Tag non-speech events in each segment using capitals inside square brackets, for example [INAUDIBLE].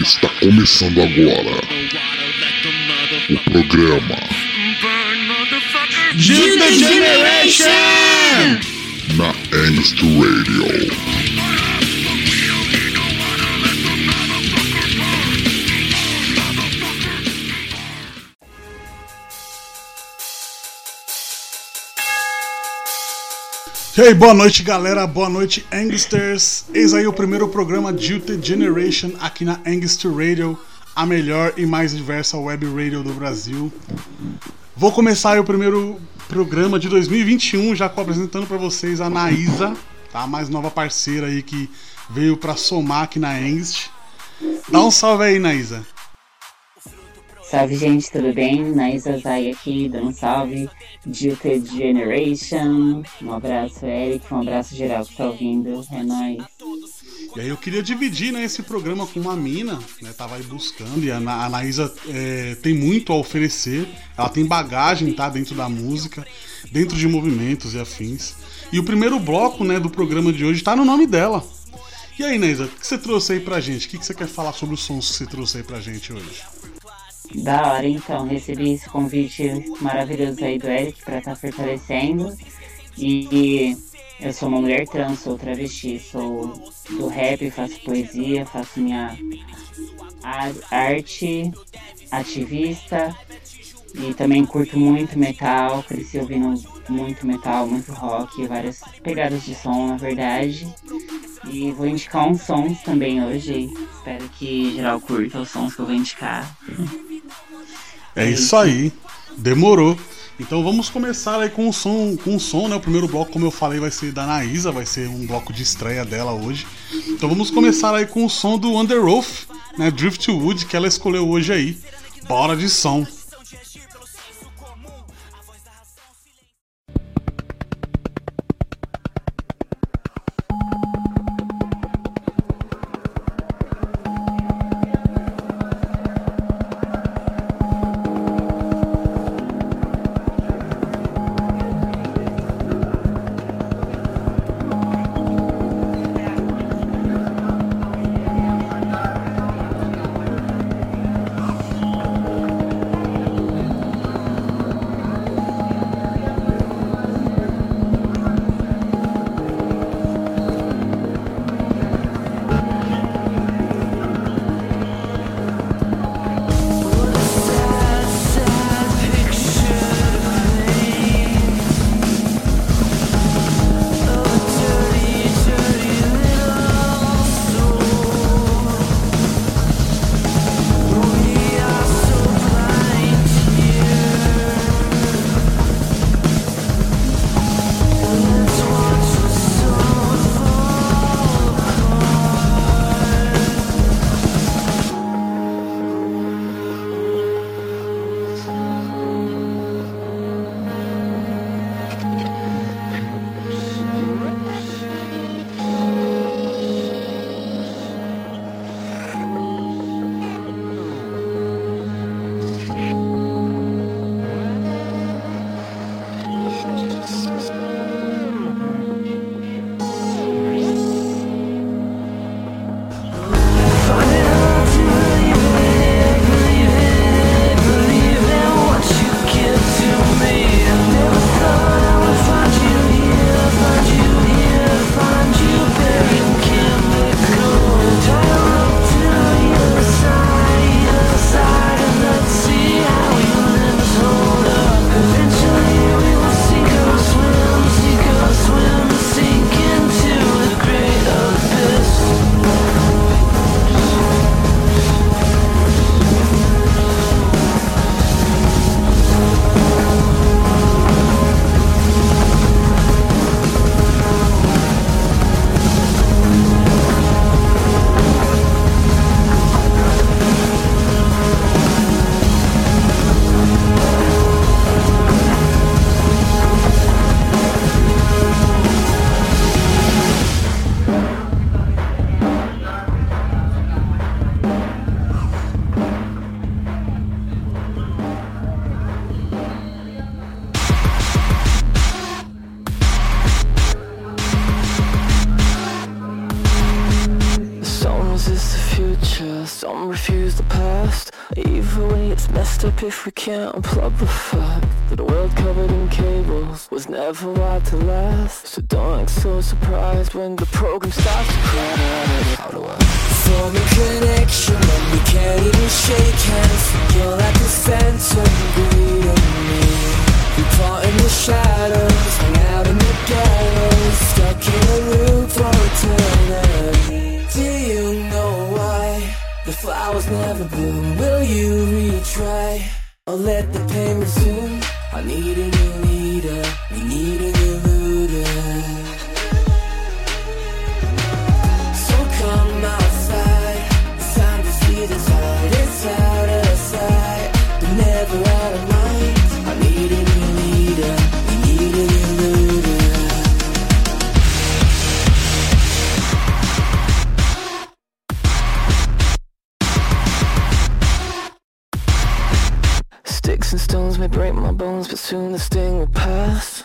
Está começando agora The water, let the o motherfucker programa burn, motherfucker. Juke the Generation! na Angst Radio. E aí, boa noite, galera. Boa noite, Angsters. Eis aí o primeiro programa Jilted Generation aqui na Angster Radio, a melhor e mais diversa web radio do Brasil. Vou começar o primeiro programa de 2021, já apresentando para vocês a Naísa, tá? a mais nova parceira aí que veio para somar aqui na Angst. Dá um salve aí, Naísa. Salve gente, tudo bem? Naisa Zay aqui, dando um salve. Jilted Generation. Um abraço, Eric. Um abraço geral que tá ouvindo. É nóis. E aí eu queria dividir né, esse programa com uma mina, né? Tava aí buscando, e a, Na- a Anaísa é, tem muito a oferecer. Ela tem bagagem, tá? Dentro da música, dentro de movimentos e afins. E o primeiro bloco né, do programa de hoje tá no nome dela. E aí, Naísa, o que você trouxe aí pra gente? O que você quer falar sobre os sons que você trouxe aí pra gente hoje? Da hora, então. Recebi esse convite maravilhoso aí do Eric pra estar fortalecendo. E eu sou uma mulher trans, sou travesti, sou do rap, faço poesia, faço minha ar- arte, ativista. E também curto muito metal, cresci ouvindo muito metal, muito rock, várias pegadas de som, na verdade. E vou indicar uns sons também hoje. Espero que geral curta os sons que eu vou indicar. É isso aí, demorou. Então vamos começar aí com o som, com o som, né? O primeiro bloco, como eu falei, vai ser da Anaísa, vai ser um bloco de estreia dela hoje. Então vamos começar aí com o som do Underoath, né? Driftwood, que ela escolheu hoje aí. Bora de som.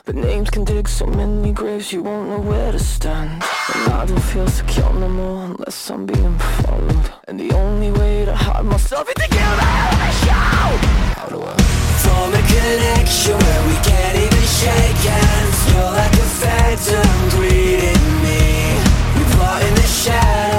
But names can dig so many graves you won't know where to stand. And I don't feel secure no more unless I'm being followed. And the only way to hide myself is to give hell I show! How do I? Form a connection where we can't even shake hands? You're like a phantom greeting me. We plot in the shadows.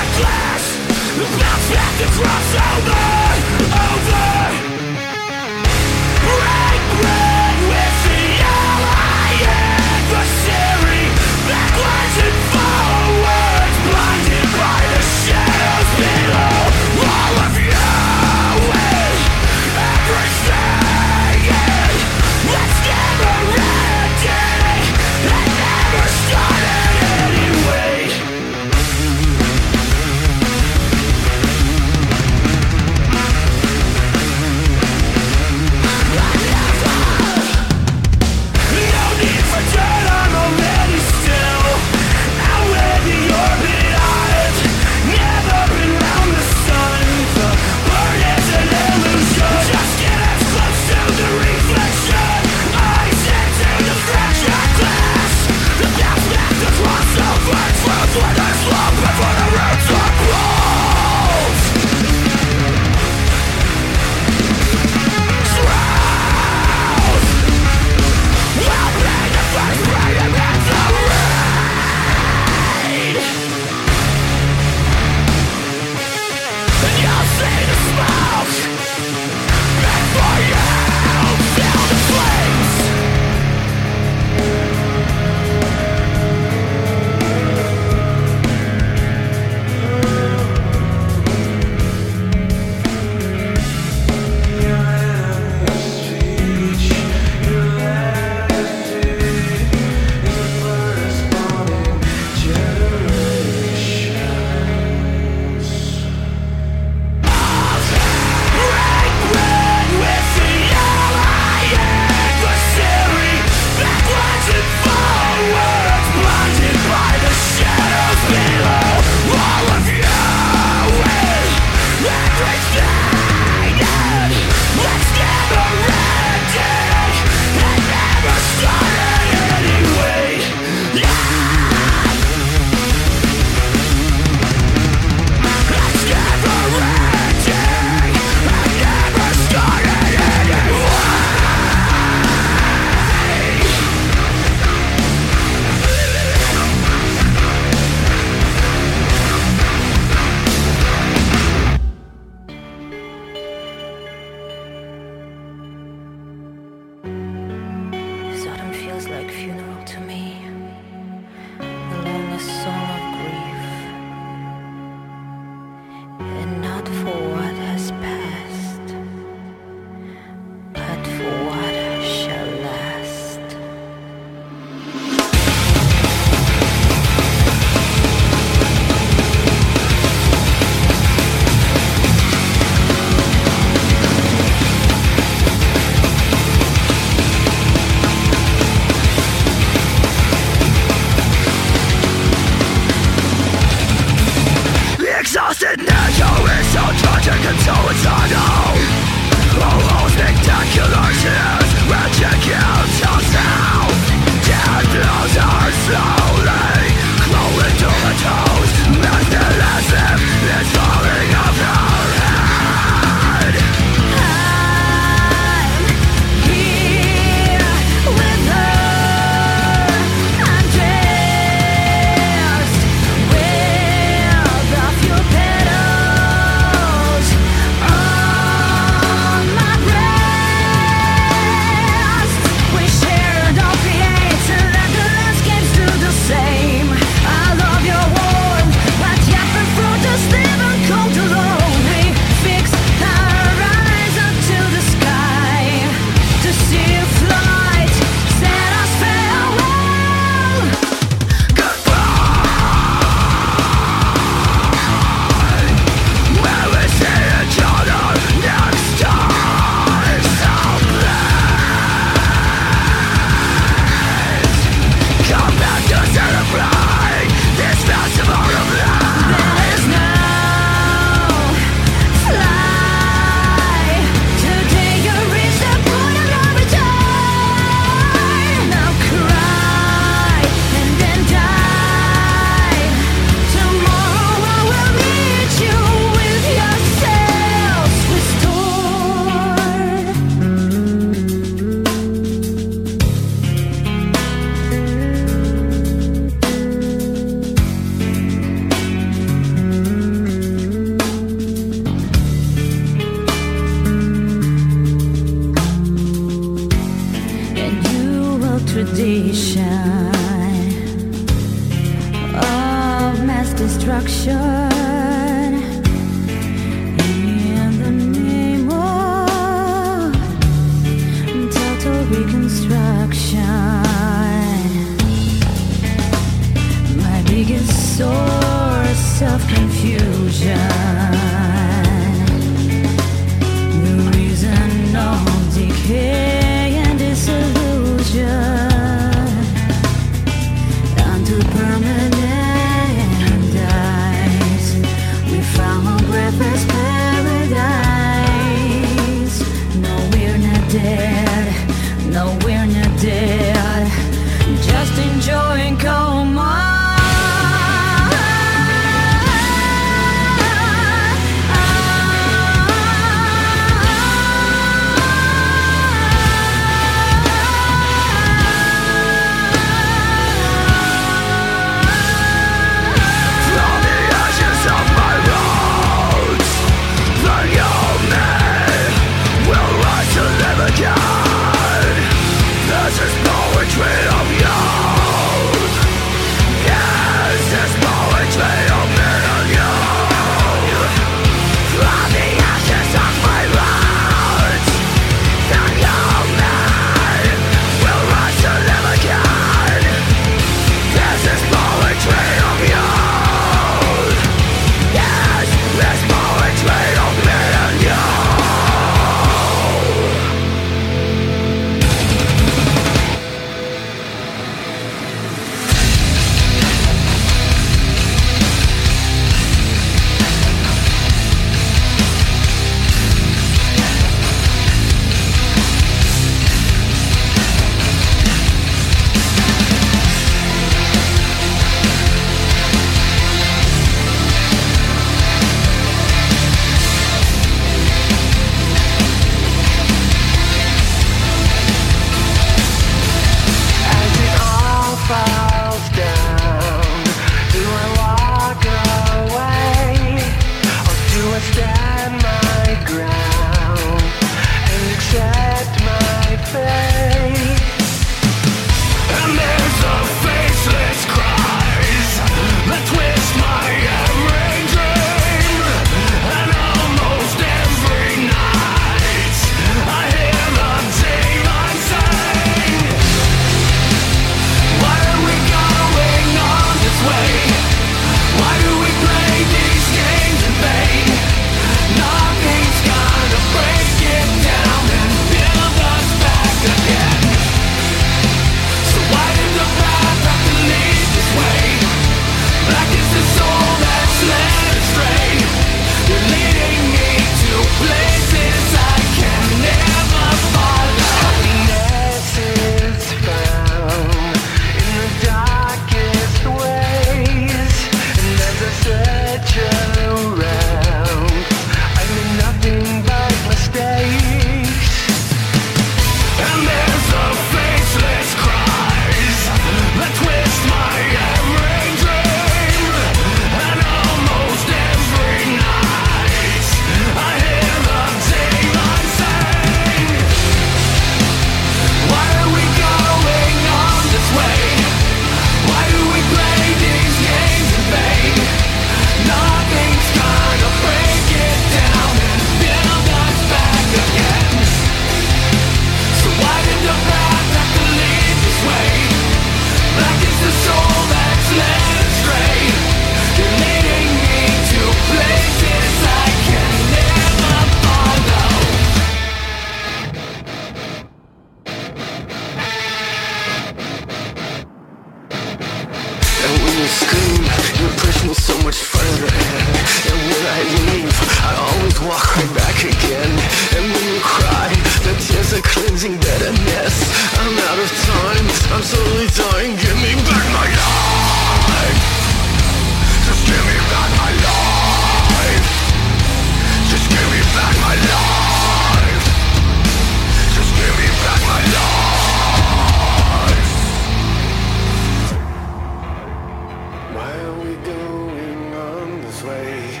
Way?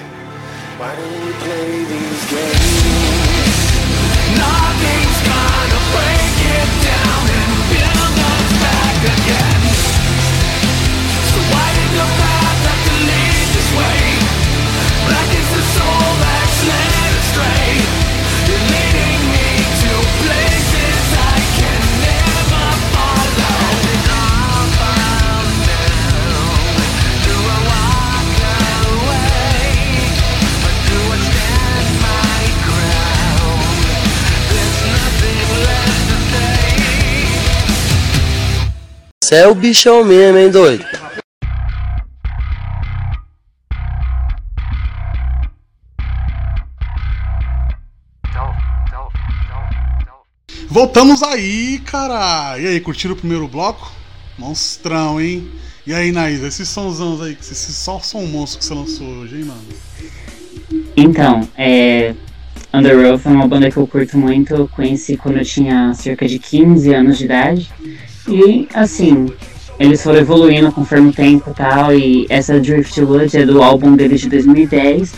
Why do we play these games? Cê é o bichão mesmo, hein, doido? Voltamos aí, cara! E aí, curtiram o primeiro bloco? Monstrão, hein? E aí, Naís, esses sãozãos aí, esses só são monstros que você lançou hoje, hein, mano? Então, é. Underoath é uma banda que eu curto muito, conheci quando eu tinha cerca de 15 anos de idade. E, assim, eles foram evoluindo conforme o tempo e tal, e essa Driftwood é do álbum deles de 2010,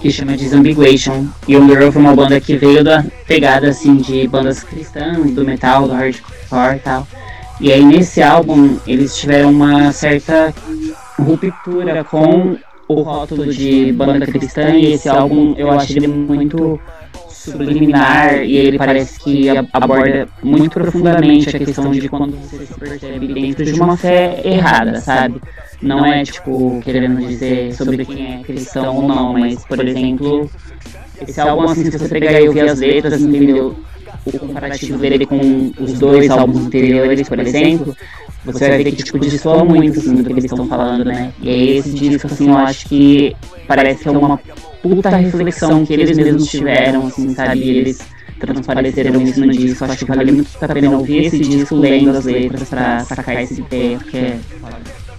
que chama Disambiguation. E Underoath é uma banda que veio da pegada, assim, de bandas cristãs, do metal, do hardcore e tal. E aí nesse álbum eles tiveram uma certa ruptura com o rótulo de banda cristã e esse álbum eu acho ele muito subliminar e ele parece que aborda muito profundamente a questão de quando você se percebe dentro de uma fé errada, sabe? Não é tipo querendo dizer sobre quem é cristão ou não, mas por exemplo, esse álbum assim, se você pegar e ouvir as letras, entendeu? o comparativo dele com os dois álbuns anteriores, por exemplo, você vai ver que tipo, dissoa muito assim, do que eles estão falando, né? E aí esse disco, assim, eu acho que parece que é uma puta reflexão que eles mesmos tiveram, assim, sabe? E eles transpareceram isso no disco. Acho que vale muito a pena ouvir esse disco lendo as letras pra sacar esse ideia, porque é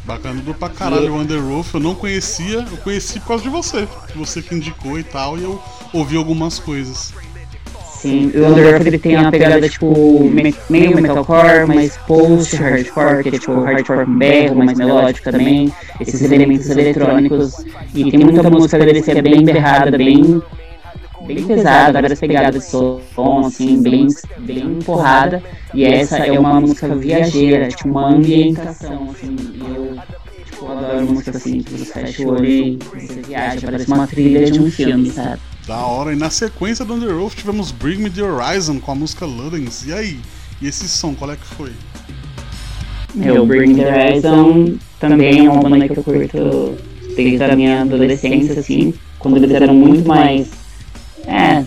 Bacana do pra caralho, o Underroof eu não conhecia, eu conheci por causa de você, você que indicou e tal, e eu ouvi algumas coisas. Sim, o Underground ele tem uma pegada tipo meio metalcore, mas post-hardcore, que é tipo hardcore com berro, mais melódico também, esses elementos eletrônicos. E tem muita música dele que é bem berrada, bem, bem pesada, várias pegadas de som, assim, bem, bem porrada. E essa é uma música viajeira, tipo uma ambientação, assim, e eu tipo, adoro música assim, que você fecha o olho e você viaja, parece uma trilha de um filme, sabe? Da hora. E na sequência do Underoath tivemos Bring Me The Horizon com a música Ludens. E aí? E esse som, qual é que foi? Meu, Bring Me The Horizon também é uma banda que eu curto desde a minha adolescência, assim. Quando eles eram muito mais... É,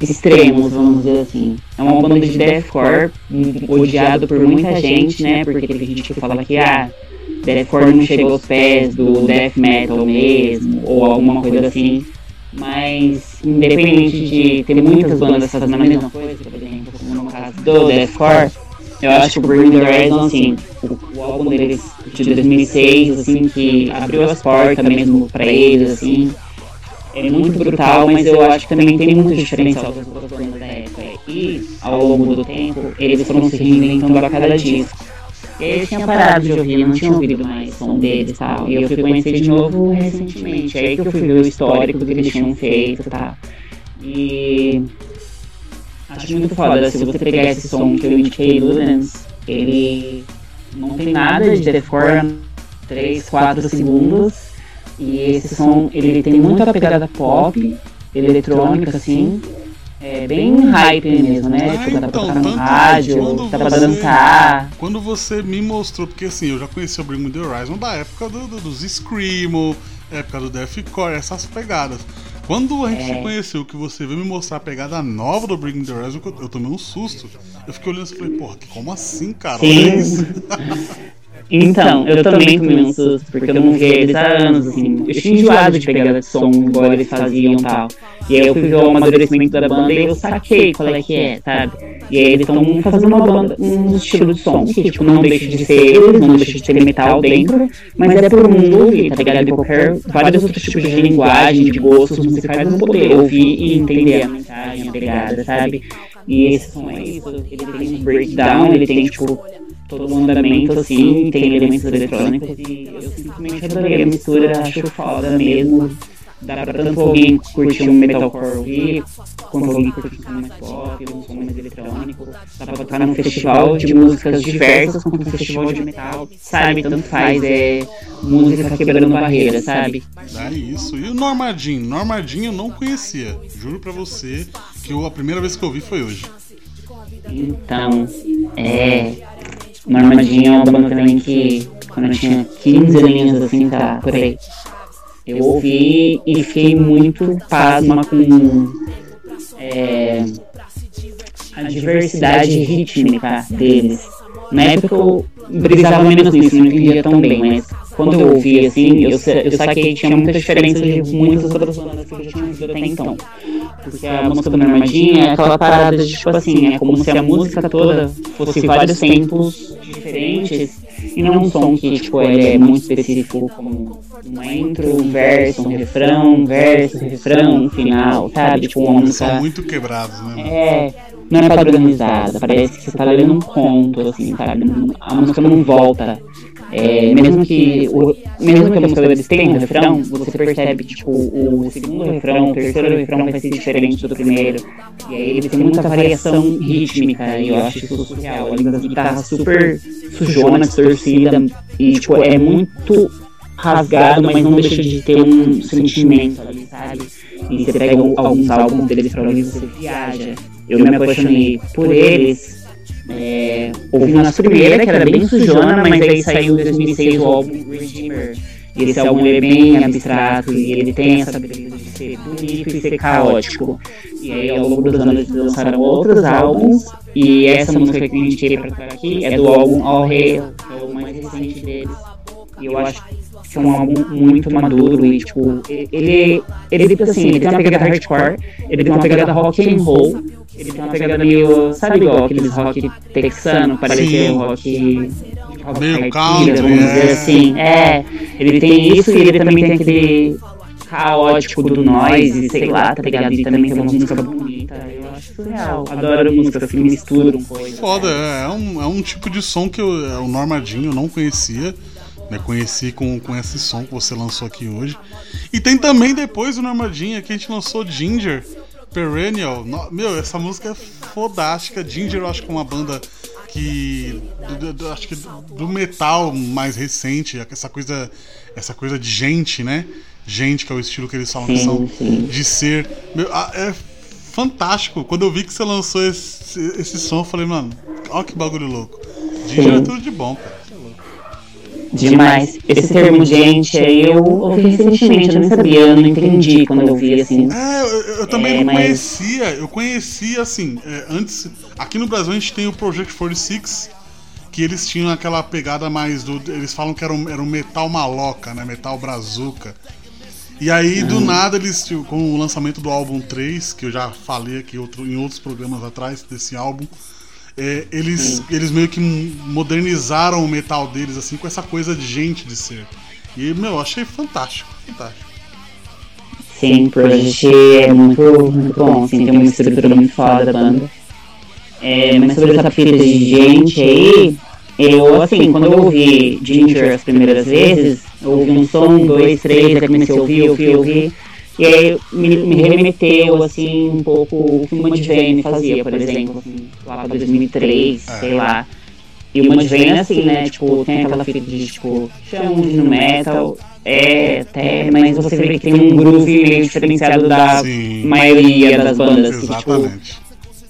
extremos, vamos dizer assim. É uma banda de deathcore, odiado por muita gente, né? Porque teve gente que fala que, ah, deathcore não chegou aos pés do death metal mesmo, ou alguma coisa assim. Mas, independente de ter muitas bandas fazendo a mesma coisa, por exemplo, como no caso do Deathcore, eu acho que o Bring the Horizon, assim, o, o, álbum deles de 2006, assim, que abriu as portas mesmo pra eles, assim, é muito brutal, mas eu acho que também tem muito diferencial das outras bandas da época. E, ao longo do tempo, eles foram se reinventando a cada disco. E aí eu tinha parado de ouvir, não tinha ouvido mais o som deles e tal. E eu fui conhecer de novo recentemente. Aí que eu fui ver o histórico do que eles tinham feito e tal. E. Acho muito foda. Se você pegar esse som que eu indiquei, Ludens, ele não tem nada de deform 3, 4 segundos. E esse som, ele tem muita pegada pop, eletrônica, assim. É bem hype mesmo, né? Ah, tipo, dá pra tocar no rádio, dá pra dançar. Quando você me mostrou, porque assim, eu já conheci o Bring The Horizon da época do, do, dos Screamo, época do Deathcore, essas pegadas. Quando a gente é. se conheceu, que você veio me mostrar a pegada nova do Bring The Horizon, eu, eu tomei um susto. Eu fiquei olhando e falei, porra, como assim, cara? Sim. [LAUGHS] Então, eu também tomei um susto, porque eu não via eles há anos, assim. Eu tinha enjoado de pegada de som, igual eles faziam e tal. E aí eu fui ver o amadurecimento da banda e eu saquei qual é que é, sabe? E aí eles estão fazendo uma banda, um estilo de som que, tipo, não deixa de ser eles, não deixa de ter metal dentro, mas é por mundo ouvir, tá ligado? De qualquer, vários outros tipos de linguagem, de gostos musicais, não poder ouvir e entender a mensagem, a pegada, sabe? E esse som é isso, ele tem um breakdown, ele tem, tipo, todo um andamento assim, tem elementos eletrônicos e eu simplesmente adorei a mistura, acho foda mesmo. Dá pra tanto alguém curtir um metalcore ouvir, quanto alguém curtir um som mais pop, um som mais eletrônico. Dá pra tocar num festival de músicas diversas, quanto um festival de metal, sabe? Tanto faz, é música quebrando barreiras, sabe? É isso. E o Normadinho? Normadinho eu não conhecia. Juro pra você que eu, a primeira vez que eu vi foi hoje. Então, é. Normadinho é uma banda também que, quando eu tinha 15 aninhos assim, tá por aí. Eu ouvi e fiquei muito pasma com é, a diversidade rítmica deles. Na época eu brisava menos nisso, não entendia tão bem, mas quando eu ouvi assim, eu, eu saquei que tinha muita diferença de muitas outras bandas que eu já tinha ouvido até então. Porque a música do Normadinha é aquela parada de tipo assim, é como se a música toda fosse vários tempos diferentes e não um som que tipo, ele é muito específico como um intro, um verso, um refrão, um verso, um refrão, um final, sabe? Tipo uma música. São muito quebrados, né? É não é padronizada, parece que você tá lendo um conto, assim, sabe? A música não volta. É, mesmo que o, mesmo que a música deles tenha um refrão, você percebe tipo, o segundo refrão, o terceiro refrão vai ser diferente do primeiro. E aí ele tem muita variação rítmica e eu acho isso surreal. Além das guitarras super sujona, distorcida e tipo, é muito rasgado, mas não deixa de ter um sentimento ali, sabe? E você pega alguns álbuns deles pra ouvir você viaja. Eu me apaixonei por eles é, ouvindo as primeiras, que era bem sujona, mas aí saiu em 2006 o álbum Redeemer. E esse álbum é bem abstrato e ele tem essa beleza de ser bonito e ser caótico. E aí ao longo dos anos eles lançaram outros álbuns e essa música que gente tem pra tocar aqui é do álbum All Hail, que é o mais recente deles. E eu acho que é um álbum muito maduro e tipo, ele, ele, ele assim, ele tem uma pegada hardcore, ele tem uma pegada rock and roll, ele tem uma pegada meio, sabe igual aqueles rock texano, parece que é rock rock meio country, vamos é. dizer assim. É, ele tem isso e ele também tem aquele caótico do noise, sei lá, tá ligado? E também tem uma música bonita. Eu acho surreal. Adoro músicas que misturam coisas. Foda, é, é, um, é um tipo de som que eu, é, o Normadinho não conhecia. Né, conheci com, com esse som que você lançou aqui hoje. E tem também depois o Normadinho que a gente lançou Ginger, Perennial. No, meu, essa música é fodástica. Ginger eu acho que é uma banda que. Do, do, acho que do metal mais recente, essa coisa. Essa coisa de gente, né? Gente, que é o estilo que eles falam que são de ser. Meu, é fantástico. Quando eu vi que você lançou esse, esse som, eu falei, mano, olha que bagulho louco. Ginger é tudo de bom, cara. Demais. Esse termo gente aí eu ouvi recentemente, eu não sabia, eu não entendi quando eu vi assim. É, eu, eu também É, não mas- conhecia. Eu conhecia assim, é, antes. Aqui no Brasil a gente tem o Project 46, que eles tinham aquela pegada mais do. Eles falam que era um, era um metal maloca, né? Metal brazuca. E aí, do nada, eles, com o lançamento do álbum 3, que eu já falei aqui outro, em outros programas atrás desse álbum, é, eles, eles meio que modernizaram o metal deles, assim, com essa coisa de gente de ser. E, meu, eu achei fantástico, fantástico. Sim, Project é muito, muito bom, assim, tem uma estrutura muito foda da banda. É, mas sobre essa fita de gente aí, eu, assim, quando eu ouvi Ginger as primeiras vezes, eu ouvi um som, dois, três, aí comecei a ouvir, ouvir, ouvir. E aí me, me remeteu, assim, um pouco o que o Mudvayne fazia, por exemplo, assim, lá pra 2003, sei lá. E o Mudvayne é assim, né, tipo, tem aquela fita de, tipo, chama de no metal, é, até, mas você vê que tem um groove meio diferenciado da Sim. maioria das bandas, que, tipo, Exatamente.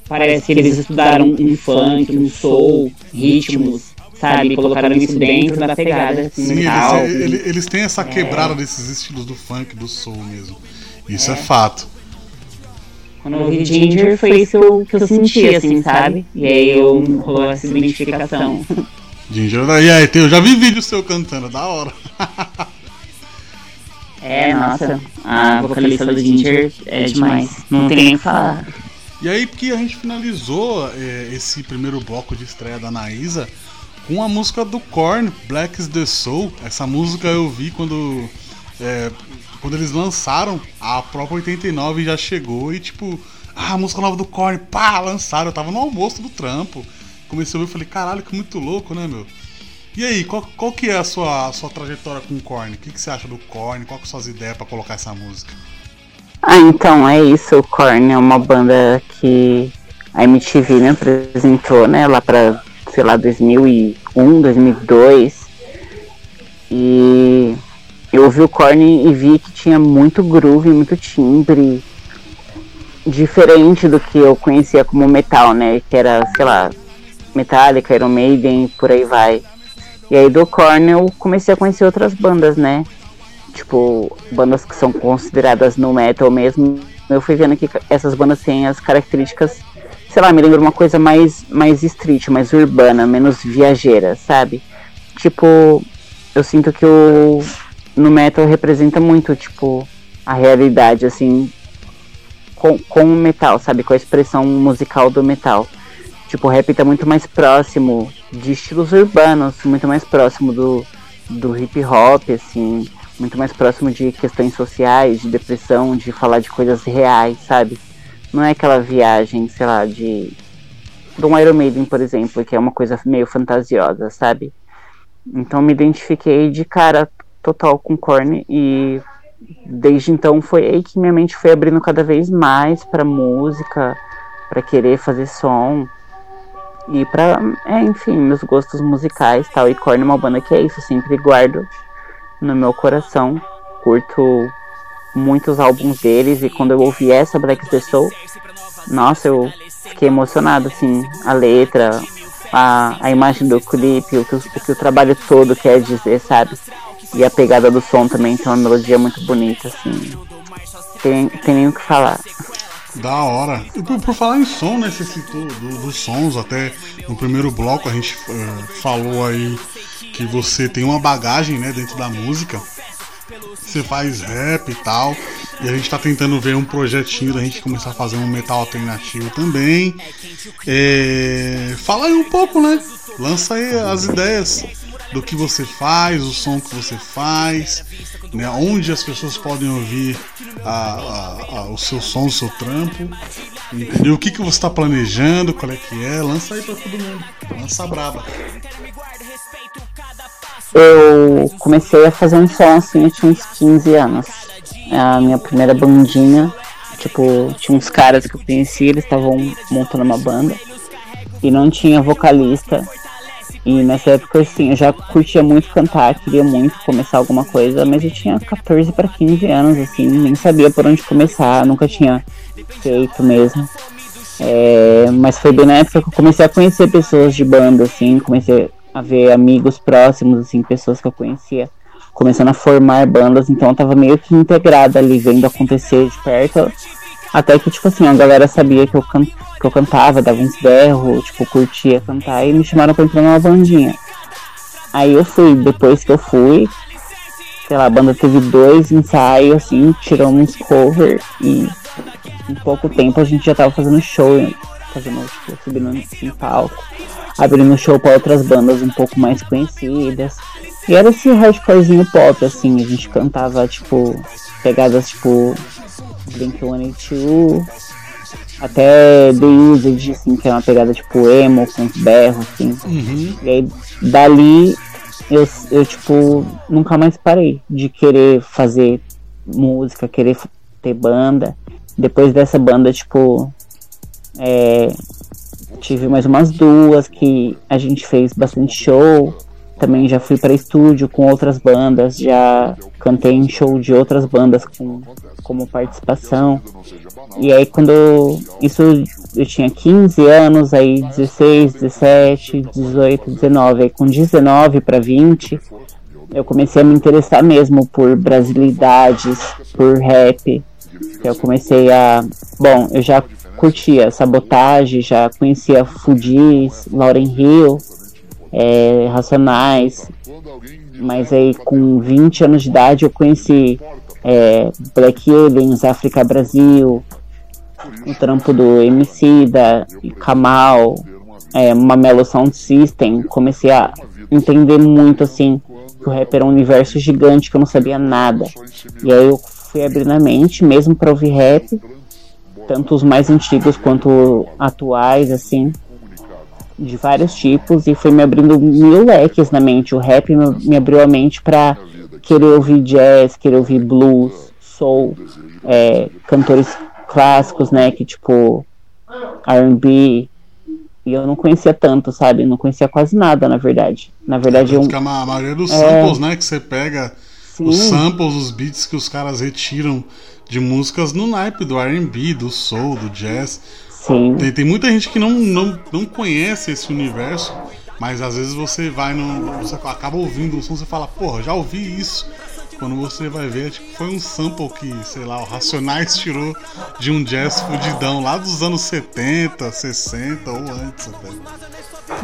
Parece que eles estudaram um funk, um soul, ritmos, sabe? Colocaram isso dentro da pegada assim, Sim, eles, eles, eles têm essa quebrada desses estilos do funk, do soul mesmo. Isso é, fato. Quando eu ouvi Ginger foi isso que eu, que eu senti, assim, sabe? E aí eu rolou essa identificação. [LAUGHS] Ginger, e aí, eu já vi vídeo seu cantando, da hora. [LAUGHS] É, nossa, a vocalista do Ginger é demais. Não tem nem o que falar. E aí que a gente finalizou é, esse primeiro bloco de estreia da Anaísa com a música do Korn, Black is the Soul. Essa música eu vi quando é, quando eles lançaram, a própria 89 já chegou e tipo, ah, a música nova do Korn, pá, lançaram. Eu tava no almoço do trampo. Comecei a ouvir e falei, caralho, que muito louco, né, meu? E aí, qual, qual que é a sua, a sua trajetória com o Korn? O que, que você acha do Korn? Qual que são as ideias pra colocar essa música? Ah, então, é isso. O Korn é uma banda que a MTV me apresentou, né? Lá pra, sei lá, 2001, 2002. E eu ouvi o Korn e vi que tinha muito groove, muito timbre. Diferente do que eu conhecia como metal, né? Que era, sei lá, Metallica, Iron Maiden, por aí vai. E aí do Korn eu comecei a conhecer outras bandas, né? Tipo, bandas que são consideradas no metal mesmo. Eu fui vendo que essas bandas têm as características sei lá, me lembra uma coisa mais, mais street, mais urbana, menos viajeira, sabe? Tipo, eu sinto que o no metal representa muito, tipo, a realidade, assim, com, com o metal, sabe? Com a expressão musical do metal. Tipo, o rap tá muito mais próximo de estilos urbanos, muito mais próximo do, do hip hop, assim, muito mais próximo de questões sociais, de depressão, de falar de coisas reais, sabe? Não é aquela viagem, sei lá, de. de um Iron Maiden, por exemplo, que é uma coisa meio fantasiosa, sabe? Então me identifiquei de cara total com Korn e desde então foi aí que minha mente foi abrindo cada vez mais para música, para querer fazer som e para, é, enfim, meus gostos musicais, tal. E Korn é uma banda que é isso, sempre guardo no meu coração. Curto muitos álbuns deles e quando eu ouvi essa Black the Soul, nossa, eu fiquei emocionado assim, a letra, a, a imagem do clipe, o que, o que o trabalho todo quer dizer, sabe? E a pegada do som também tem uma melodia muito bonita, assim. Tem, tem nem o que falar. Da hora. E por, por, falar em som, né? Você citou do, dos sons, até no primeiro bloco a gente uh, falou aí que você tem uma bagagem, né, dentro da música. Você faz rap e tal. E a gente tá tentando ver um projetinho da gente começar a fazer um metal alternativo também. É... Fala aí um pouco, né? Lança aí as ideias do que você faz, o som que você faz, né, onde as pessoas podem ouvir a, a, a, o seu som, o seu trampo, entendeu? O que, que você está planejando, qual é que é, lança aí para todo mundo, lança braba. Eu comecei a fazer um som assim, eu tinha uns 15 anos. A minha primeira bandinha, tipo, tinha uns caras que eu conhecia, eles estavam montando uma banda e não tinha vocalista e nessa época, assim, eu já curtia muito cantar, queria muito começar alguma coisa, mas eu tinha 14 para 15 anos, assim, nem sabia por onde começar, nunca tinha feito mesmo. É, mas foi bem na época que eu comecei a conhecer pessoas de banda, assim, comecei a ver amigos próximos, assim, pessoas que eu conhecia, começando a formar bandas, então eu tava meio que integrada ali, vendo acontecer de perto. Até que, tipo assim, a galera sabia que eu cantava que eu cantava, dava uns berros, tipo, curtia cantar e me chamaram pra entrar numa bandinha. Aí eu fui, depois que eu fui, sei lá, a banda teve dois ensaios, assim, tiramos uns cover e em pouco tempo a gente já tava fazendo show, fazendo, tipo, subindo em palco, abrindo show para outras bandas um pouco mais conhecidas. E era esse hardcorezinho pop, assim, a gente cantava, tipo, pegadas tipo Blink-182, até The Usage, assim, que é uma pegada tipo emo, com berros, assim. Uhum. E aí, dali, eu, eu, tipo, nunca mais parei de querer fazer música, querer ter banda. Depois dessa banda, tipo, é, tive mais umas duas que a gente fez bastante show. Também já fui para estúdio com outras bandas, já cantei em show de outras bandas com, como participação. E aí quando isso eu tinha 15 anos, aí 16, 17, 18, 19, aí com 19 para 20, eu comecei a me interessar mesmo por brasilidades, por rap. Eu comecei a, bom, eu já curtia Sabotagem, já conhecia Fudis, Lauren Hill, é, Racionais, mas aí com 20 anos de idade eu conheci é, Black Aliens, África Brasil, o trampo do MC, da Kamal, é, Mamelo Sound System, comecei a entender muito assim que o rap era um universo gigante que eu não sabia nada. E aí eu fui abrindo a mente mesmo para ouvir rap, tanto os mais antigos quanto atuais, assim, de vários tipos, e foi me abrindo mil leques na mente. O rap me, abriu a mente para querer ouvir jazz, querer ouvir blues, soul, é, cantores clássicos, né? Que tipo R&B. E eu não conhecia tanto, sabe? Não conhecia quase nada, na verdade. Na verdade, eu. a maioria dos é... samples, né? Que você pega Sim. os samples, os beats que os caras retiram de músicas no naipe do R&B, do soul, do jazz. Sim. Tem, tem muita gente que não, não, não conhece esse universo, mas às vezes você vai no. Você acaba ouvindo o som e fala, porra, já ouvi isso quando você vai ver, tipo, foi um sample que, sei lá, o Racionais tirou de um jazz fudidão lá dos anos 70, 60 ou antes até.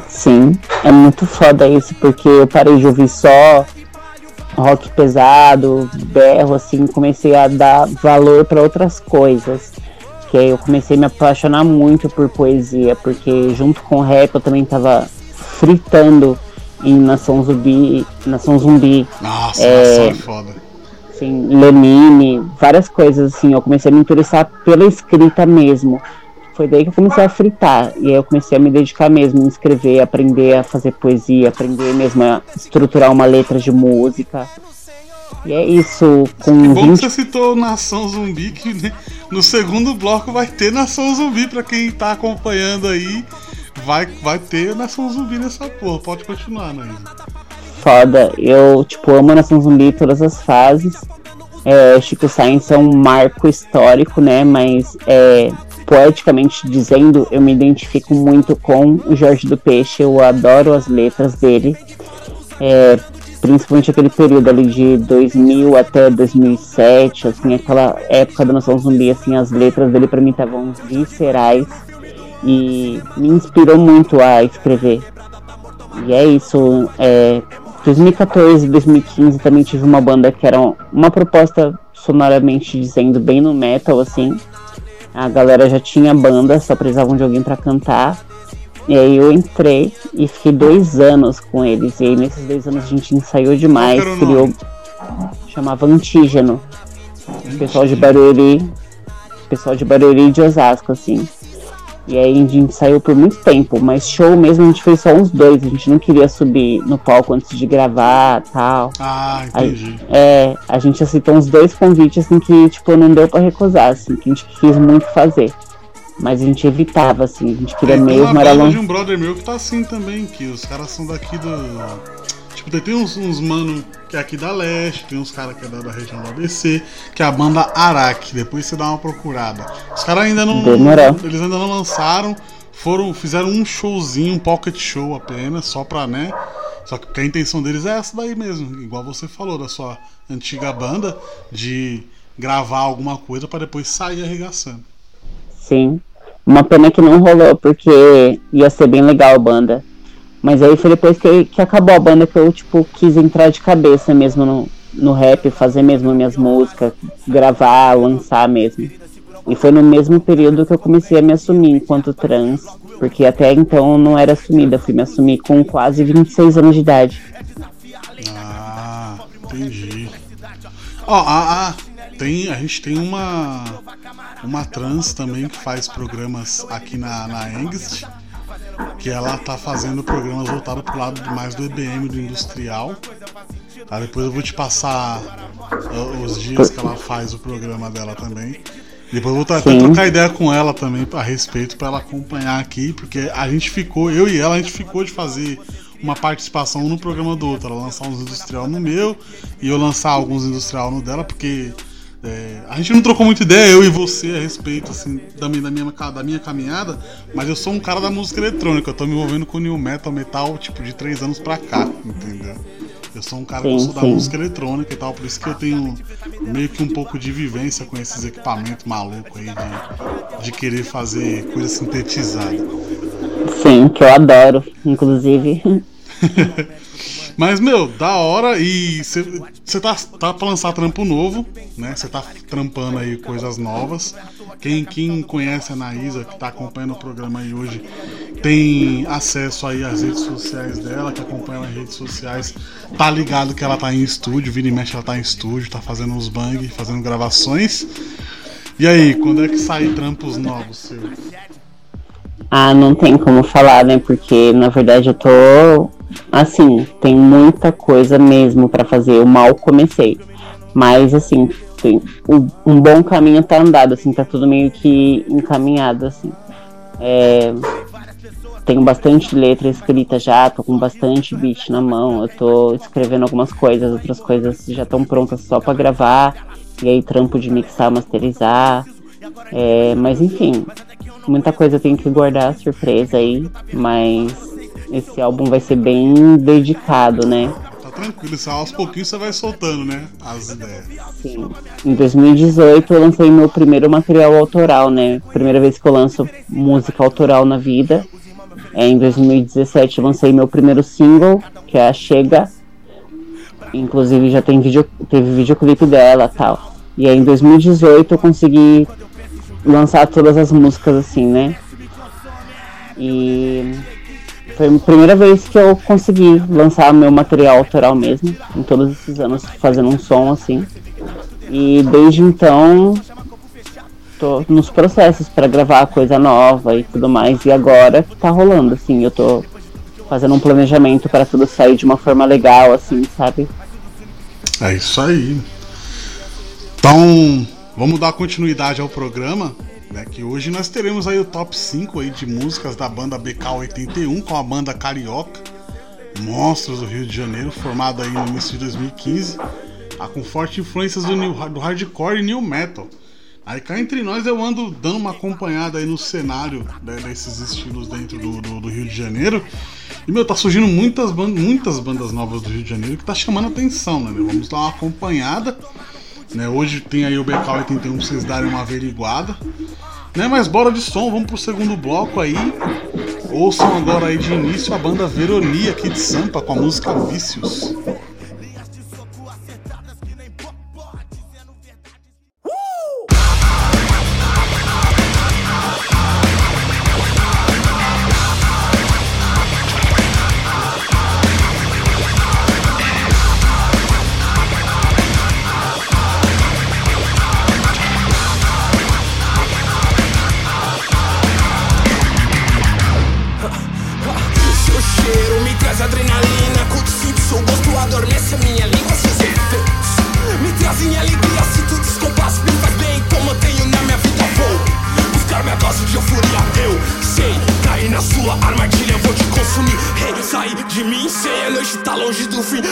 Sim, é muito foda isso, porque eu parei de ouvir só rock pesado, berro, assim, comecei a dar valor para outras coisas. Que aí eu comecei a me apaixonar muito por poesia, porque junto com o rap eu também tava fritando em Nação Zumbi. Nação Zumbi. Nossa, é, é foda. Assim, Lenine, várias coisas assim. Eu comecei a me interessar pela escrita mesmo. Foi daí que eu comecei a fritar. E aí eu comecei a me dedicar mesmo, a escrever, aprender a fazer poesia, aprender mesmo a estruturar uma letra de música. E é isso. Com que bom 20... que você citou Nação Zumbi, que né, no segundo bloco vai ter Nação Zumbi para quem tá acompanhando aí vai, vai ter Nação Zumbi nessa porra. Pode continuar, né? Foda. Eu, tipo, amo Nação Zumbi em todas as fases. É, Chico Sainz é um marco histórico, né? Mas, é, poeticamente dizendo, eu me identifico muito com o Jorge do Peixe. Eu adoro as letras dele. É, principalmente aquele período ali de 2000 até 2007, assim, aquela época da Nação Zumbi, assim, as letras dele para mim estavam viscerais e me inspirou muito a escrever. E é isso. É, 2014 2015 também tive uma banda que era uma proposta sonoramente dizendo bem no metal, assim. A galera já tinha banda, só precisavam de alguém para cantar. E aí eu entrei e fiquei dois anos com eles. E aí nesses dois anos a gente ensaiou demais, criou. Chamava Antígeno. Pessoal de Barueri. Pessoal de Barueri e de Osasco, assim. E aí a gente saiu por muito tempo, mas show mesmo a gente fez só uns dois. A gente não queria subir no palco antes de gravar tal. Ah, entendi. Aí, é, a gente aceitou uns dois convites assim que, tipo, não deu para recusar, assim, que a gente quis muito fazer. Mas a gente evitava, assim, a gente queria é, mesmo. Era longe. de um brother meu que tá assim também, que os caras são daqui do Tipo, tem uns, uns mano que é aqui da leste, tem uns caras que é da, da, região do ABC, que é a banda Araque. Depois você dá uma procurada. Os caras ainda não. Eles ainda não lançaram. Foram, fizeram um showzinho, um pocket show apenas, só pra, né? Só que a intenção deles é essa daí mesmo, igual você falou da sua antiga banda, de gravar alguma coisa para depois sair arregaçando. Sim. Uma pena que não rolou, porque ia ser bem legal a banda. Mas aí foi depois que, que acabou a banda que eu, tipo, quis entrar de cabeça mesmo no, no rap, fazer mesmo minhas músicas, gravar, lançar mesmo. E foi no mesmo período que eu comecei a me assumir enquanto trans, porque até então eu não era assumida, fui me assumir com quase 26 anos de idade. Ah, entendi. Ó, oh, ah, ah, tem, a gente tem uma uma trans também que faz programas aqui na, na Angst que ela tá fazendo programas voltados pro lado mais do EBM, do industrial. Tá? Depois eu vou te passar uh, os dias que ela faz o programa dela também. Depois eu vou até trocar ideia com ela também a respeito para ela acompanhar aqui, porque a gente ficou, eu e ela, a gente ficou de fazer uma participação no programa do outro, ela lançar uns industrial no meu e eu lançar alguns industrial no dela, porque é, a gente não trocou muita ideia, eu e você, a respeito assim, da, minha, da, minha, da minha caminhada, mas eu sou um cara da música eletrônica, eu tô me envolvendo com new metal, metal, tipo, de três anos pra cá, entendeu? Eu sou um cara que sou da música eletrônica e tal, por isso que eu tenho meio que um pouco de vivência com esses equipamentos malucos aí de, de querer fazer coisa sintetizada. Sim, que eu adoro, inclusive. [LAUGHS] Mas, meu, da hora e você tá, tá pra lançar trampo novo, né? Você tá trampando aí coisas novas. Quem, quem conhece a Anaísa, que tá acompanhando o programa aí hoje, tem acesso aí às redes sociais dela, que acompanha nas redes sociais, tá ligado que ela tá em estúdio, vira e mexe ela tá em estúdio, tá fazendo uns bang, fazendo gravações. E aí, quando é que sai trampos novos seus? Ah, não tem como falar, né? Porque na verdade eu tô assim, tem muita coisa mesmo para fazer. Eu mal comecei. Mas assim, tem, um bom caminho tá andado, assim, tá tudo meio que encaminhado, assim. É, tenho bastante letra escrita já, tô com bastante beat na mão, eu tô escrevendo algumas coisas, outras coisas já estão prontas só para gravar, e aí trampo de mixar, masterizar. É, mas enfim, muita coisa eu tenho que guardar surpresa aí, mas esse álbum vai ser bem dedicado, né? Tá tranquilo, só aos pouquinhos você vai soltando, né? As ideias. Sim. Em 2018 eu lancei meu primeiro material autoral, né? Primeira vez que eu lanço música autoral na vida. É, em 2017 eu lancei meu primeiro single, que é a Chega. Inclusive já tem vídeo, teve videoclipe dela tal. E aí em 2018 eu consegui lançar todas as músicas assim, né? E foi a primeira vez que eu consegui lançar meu material autoral mesmo, em todos esses anos fazendo um som assim. E desde então tô nos processos para gravar coisa nova e tudo mais. E agora tá rolando, assim, eu tô fazendo um planejamento para tudo sair de uma forma legal, assim, sabe? É isso aí. Então, vamos dar continuidade ao programa. Né, que hoje nós teremos aí o top 5 aí de músicas da banda BK81 com a banda Carioca, Monstros do Rio de Janeiro, formada aí no início de 2015, tá com forte influências do, new, do hardcore e new metal. Aí cá entre nós eu ando dando uma acompanhada aí no cenário né, desses estilos dentro do, do, do, Rio de Janeiro. E meu, tá surgindo muitas, bandas, muitas bandas novas do Rio de Janeiro que tá chamando atenção, né? Meu? Vamos dar uma acompanhada. Né? Hoje tem aí o BK81 pra vocês darem uma averiguada. Né? Mas bora de som, vamos pro segundo bloco aí. Ouçam agora aí de início a banda Veronia aqui de Sampa com a música Vícios. Difícil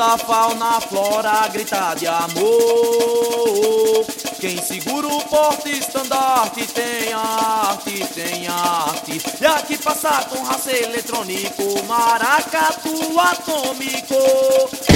a fauna, a flora grita de amor. Quem segura o porte estandarte tem arte, tem arte. E aqui passa com raça eletrônico, maracatu atômico.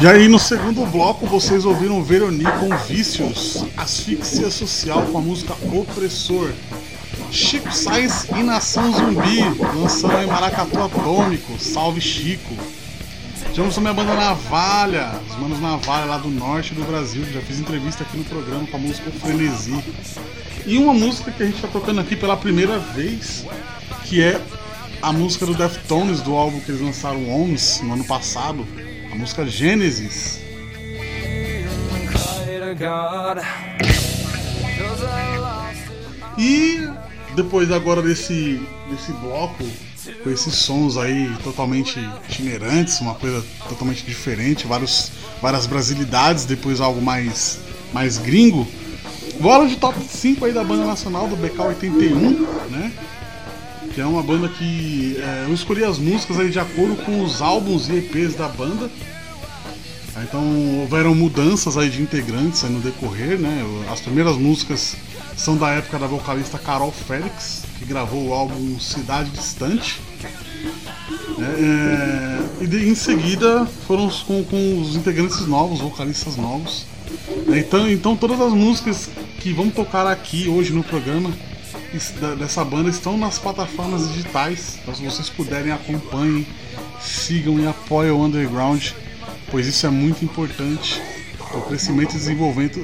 E aí no segundo bloco vocês ouviram Veronique com Vícios, Asfixia Social com a música Opressor, Chico Sainz e Nação Zumbi, lançando aí Maracatu Atômico, Salve Chico. Tivemos também a banda Navalha, os manos Navalha lá do norte do Brasil, já fiz entrevista aqui no programa com a música Frenesi. E uma música que a gente está tocando aqui pela primeira vez, que é a música do Deftones, do álbum que eles lançaram Homes no ano passado, música Gênesis. E depois agora desse, desse bloco, com esses sons aí totalmente itinerantes, uma coisa totalmente diferente, vários, várias brasilidades, depois algo mais, mais gringo. Bola de top 5 aí da banda nacional do BK81, né? Que é uma banda que é, eu escolhi as músicas aí de acordo com os álbuns e EPs da banda. Então houveram mudanças aí de integrantes aí no decorrer, né? As primeiras músicas são da época da vocalista Carol Félix, que gravou o álbum Cidade Distante. É, e de, em seguida foram com, com, os integrantes novos, vocalistas novos. Então, então todas as músicas que vamos tocar aqui hoje no programa dessa banda estão nas plataformas digitais. Então se vocês puderem acompanhem, sigam e apoiem o Underground, pois isso é muito importante o crescimento e desenvolvimento,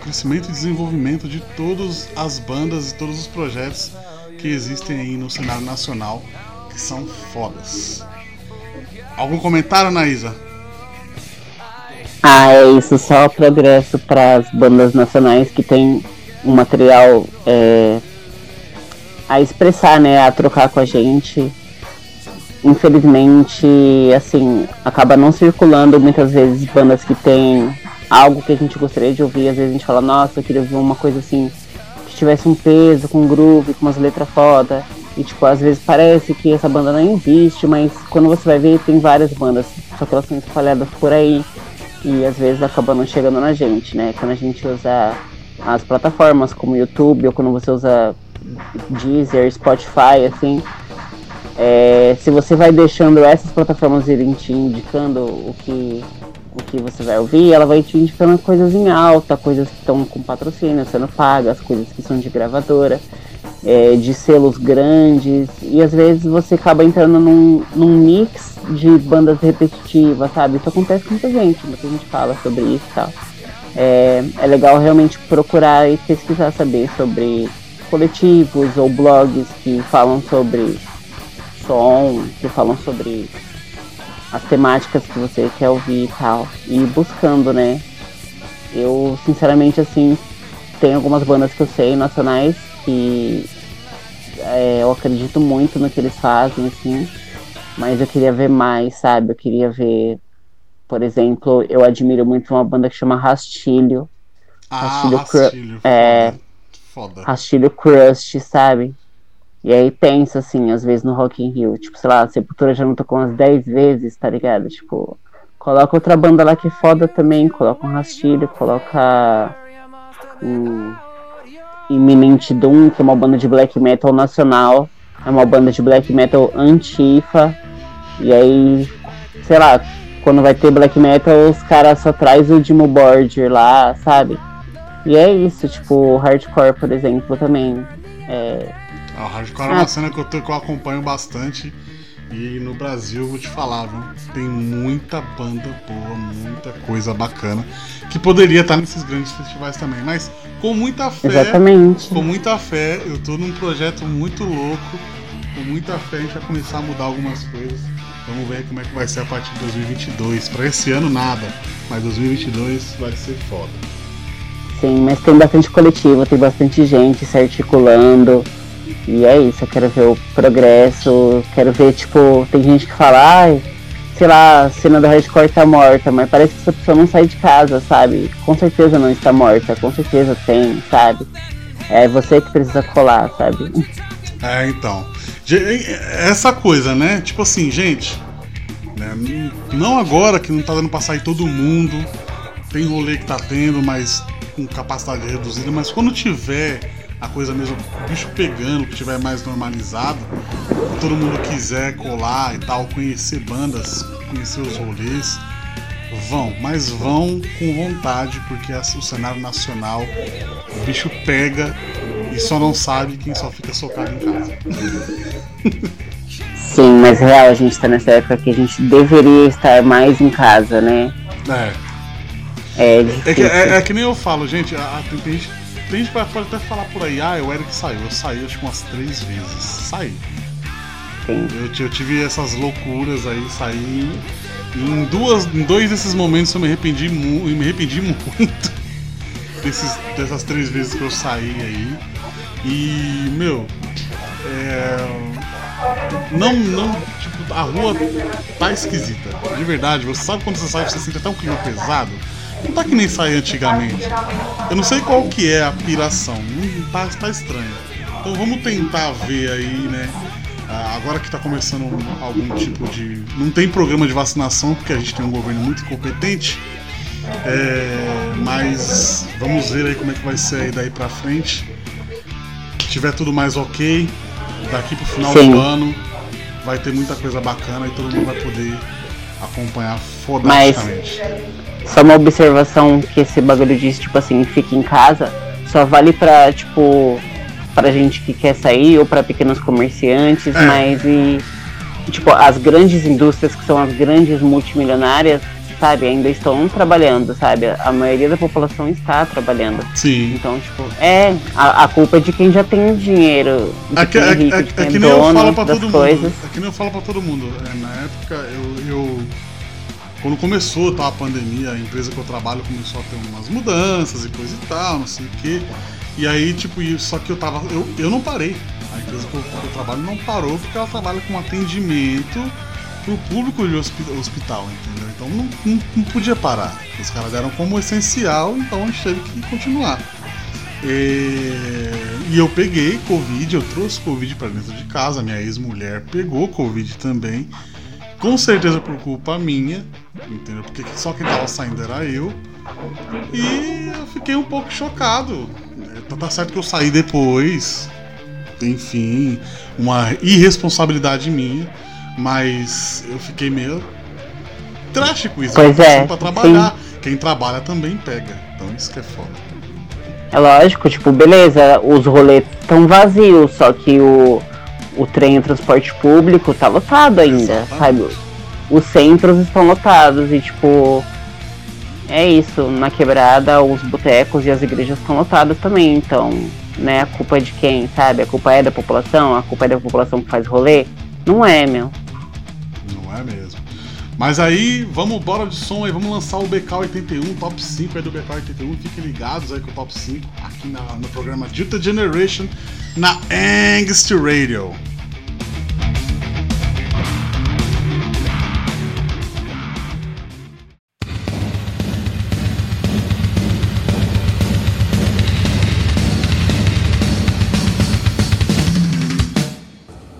crescimento e desenvolvimento de todas as bandas e todos os projetos que existem aí no cenário nacional, que são fodas. Algum comentário, Naísa? Ah, é isso, só progresso para as bandas nacionais que tem um material é, a expressar, né, a trocar com a gente. Infelizmente, assim, acaba não circulando muitas vezes bandas que têm algo que a gente gostaria de ouvir. Às vezes a gente fala, nossa, eu queria ouvir uma coisa assim que tivesse um peso, com um groove, com umas letras foda. E tipo, às vezes parece que essa banda não existe, mas quando você vai ver tem várias bandas, só que elas são espalhadas por aí e às vezes acabam não chegando na gente, né? Quando a gente usa as plataformas como YouTube ou quando você usa Deezer, Spotify, assim, é, se você vai deixando essas plataformas irem te indicando o que o que você vai ouvir, ela vai te indicando coisas em alta, coisas que estão com patrocínio, sendo pagas, coisas que são de gravadora, é, de selos grandes, e às vezes você acaba entrando num, num mix de bandas repetitivas, sabe? Isso acontece com muita gente, muita gente fala sobre isso e tal. É, é legal realmente procurar e pesquisar, saber sobre coletivos ou blogs que falam sobre som, que falam sobre as temáticas que você quer ouvir e tal. E buscando, né? Eu, sinceramente, assim, tem algumas bandas que eu sei, nacionais, que é, eu acredito muito no que eles fazem, assim. Mas eu queria ver mais, sabe? Eu queria ver, por exemplo, eu admiro muito uma banda que chama Rastilho. Ah, Rastilho, Rastilho é, foda. Rastilho Crust, sabe? E aí pensa assim, às vezes no Rock in Rio, tipo, sei lá, a Sepultura já não tocou umas 10 vezes, tá ligado? Tipo, coloca outra banda lá que é foda também, coloca um Rastilho, coloca um Imminent Doom, que é uma banda de black metal nacional, é uma banda de black metal antifa, e aí, sei lá, quando vai ter black metal, os caras só traz o Dimo Border lá, sabe? E é isso, tipo, hardcore, por exemplo, também. É, ah, o hardcore é uma cena que eu, que eu acompanho bastante. E no Brasil, vou te falar, viu? Tem muita banda boa, muita coisa bacana. Que poderia estar nesses grandes festivais também. Mas com muita fé. Exatamente. Com muita fé, eu tô num projeto muito louco. Com muita fé a gente vai começar a mudar algumas coisas. Vamos ver como é que vai ser a partir de 2022. Para esse ano, nada. Mas 2022 vai ser foda. Sim, mas tem bastante coletivo, tem bastante gente se articulando. E é isso, eu quero ver o progresso, quero ver, tipo, tem gente que fala, sei lá, a cena do hardcore tá morta, mas parece que essa pessoa não sai de casa, sabe? Com certeza não está morta, com certeza tem, sabe? É você que precisa colar, sabe? É, então. Essa coisa, né? Tipo assim, gente, né? não agora que não tá dando pra sair todo mundo, tem rolê que tá tendo, mas com capacidade reduzida, mas quando tiver a coisa mesmo, o bicho pegando, que tiver mais normalizado, todo mundo quiser colar e tal, conhecer bandas, conhecer os rolês, vão, mas vão com vontade, porque o cenário nacional, o bicho pega e só não sabe quem só fica socado em casa. [LAUGHS] Sim, mas real, a gente tá nessa época que a gente deveria estar mais em casa, né? É. É É difícil. que, é, é que nem eu falo, gente, a, a- tem, gente, tem gente que pode até falar por aí, ah, o Eric saiu. Eu saí acho que umas três vezes. Saí. Eu, eu tive essas loucuras aí, saí. Em, duas, em dois desses momentos eu me arrependi, mu me arrependi [LAUGHS] muito desses, dessas três vezes que eu saí aí. E, meu, é, não, não, tipo, a rua tá esquisita. De verdade, você sabe quando você sai, você sente até um clima pesado. Não tá que nem sair antigamente. Eu não sei qual que é a piração. Tá, tá estranho. Então vamos tentar ver aí, né? ah, Agora que tá começando algum tipo de. Não tem programa de vacinação, porque a gente tem um governo muito incompetente. É, mas vamos ver aí como é que vai ser aí daí pra frente. Se tiver tudo mais ok, daqui pro final Sim. do ano vai ter muita coisa bacana e todo mundo vai poder acompanhar Mas fodasticamente. Só uma observação que esse bagulho diz, tipo assim, fica em casa, só vale pra, tipo, pra gente que quer sair ou pra pequenos comerciantes, É. mas e tipo, as grandes indústrias que são as grandes multimilionárias, sabe, ainda estão trabalhando, sabe? A maioria da população está trabalhando. Sim. Então, tipo, é, a, a culpa é de quem já tem dinheiro, de É quem é é, rico, é- de é quem é eu falo pra das todo coisas. mundo. Que nem eu falo pra todo mundo. É, na época eu, eu- Quando começou tá, a pandemia, a empresa que eu trabalho começou a ter umas mudanças e coisa e tal, não sei o quê. E aí, tipo, e- só que eu tava. Eu, eu não parei. A empresa que eu, que eu trabalho não parou porque ela trabalha com atendimento pro público de hospi- hospital, entendeu? Então não, não, não podia parar. Os caras deram como essencial, então a gente teve que continuar. É, E eu peguei Covid, eu trouxe Covid pra dentro de casa, minha ex-mulher pegou Covid também. Com certeza por culpa minha, entendeu? Porque só quem tava saindo era eu. E eu fiquei um pouco chocado. É, Tá tá certo que eu saí depois. Enfim, uma irresponsabilidade minha. Mas eu fiquei meio trágico isso. Pois é, Pra trabalhar. Quem trabalha também pega. Então isso que é foda. É lógico, tipo, beleza, os rolês estão vazios, só que o, o trem e o transporte público tá lotado ainda, sabe? Os centros estão lotados e, tipo, é isso, na quebrada os botecos e as igrejas estão lotadas também, então, né, a culpa é de quem, sabe? A culpa é da população, a culpa é da população que faz rolê? Não é, meu. Não é mesmo. Mas aí, vamos bora de som aí, vamos lançar o BK81, top 5 aí do BK81. Fiquem ligados aí com o top 5 aqui na- no programa Delta Generation na Angst Radio.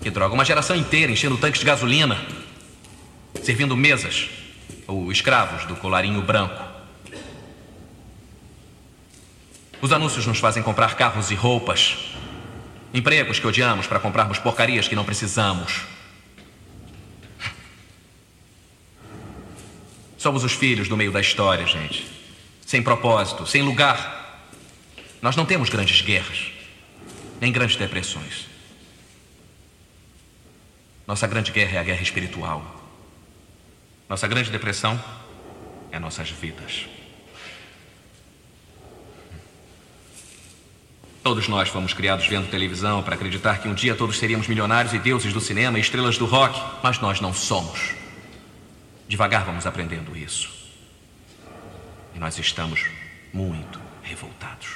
Que droga, uma geração inteira enchendo tanques de gasolina, servindo mesas, ou escravos do colarinho branco. Os anúncios nos fazem comprar carros e roupas, empregos que odiamos para comprarmos porcarias que não precisamos. Somos os filhos do meio da história, gente. Sem propósito, sem lugar. Nós não temos grandes guerras, nem grandes depressões. Nossa grande guerra é a guerra espiritual. Nossa grande depressão é nossas vidas. Todos nós fomos criados vendo televisão para acreditar que um dia todos seríamos milionários e deuses do cinema e estrelas do rock, mas nós não somos. Devagar vamos aprendendo isso. E nós estamos muito revoltados.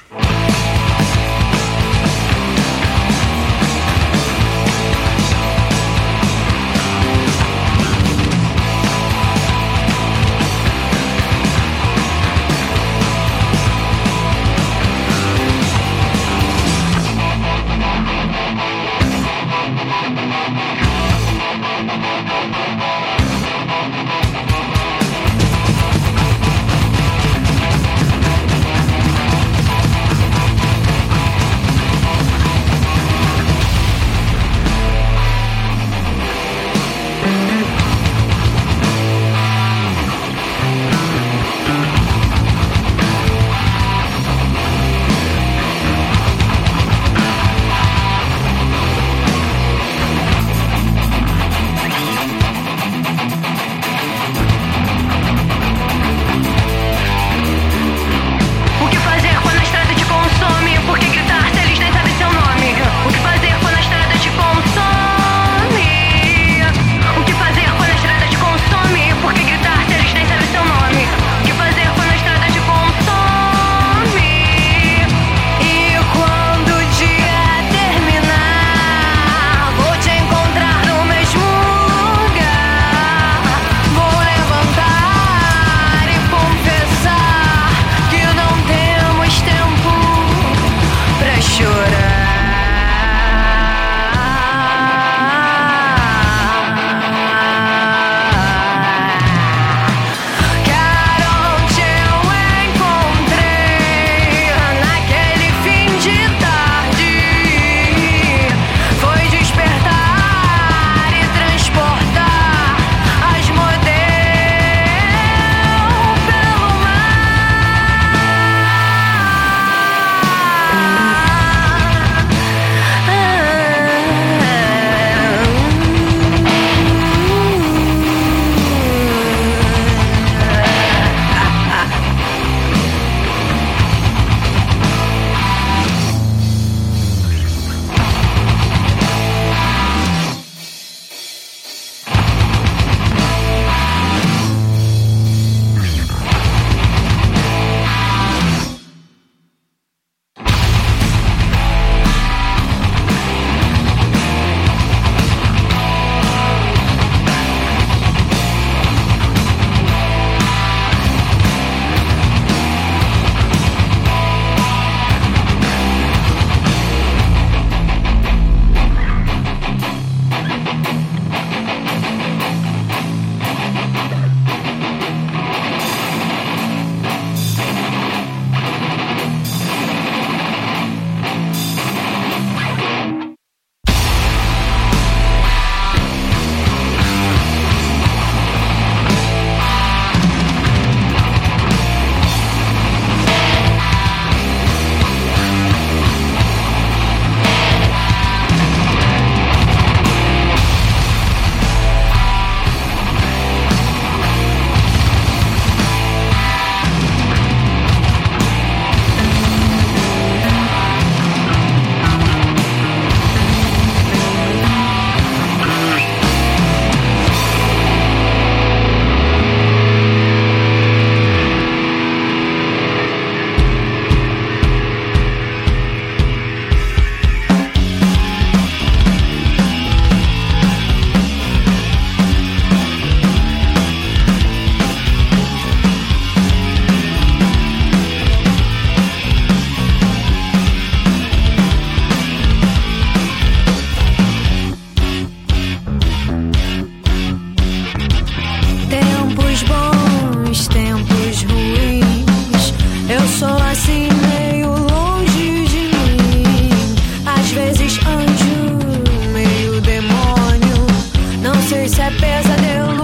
Sei se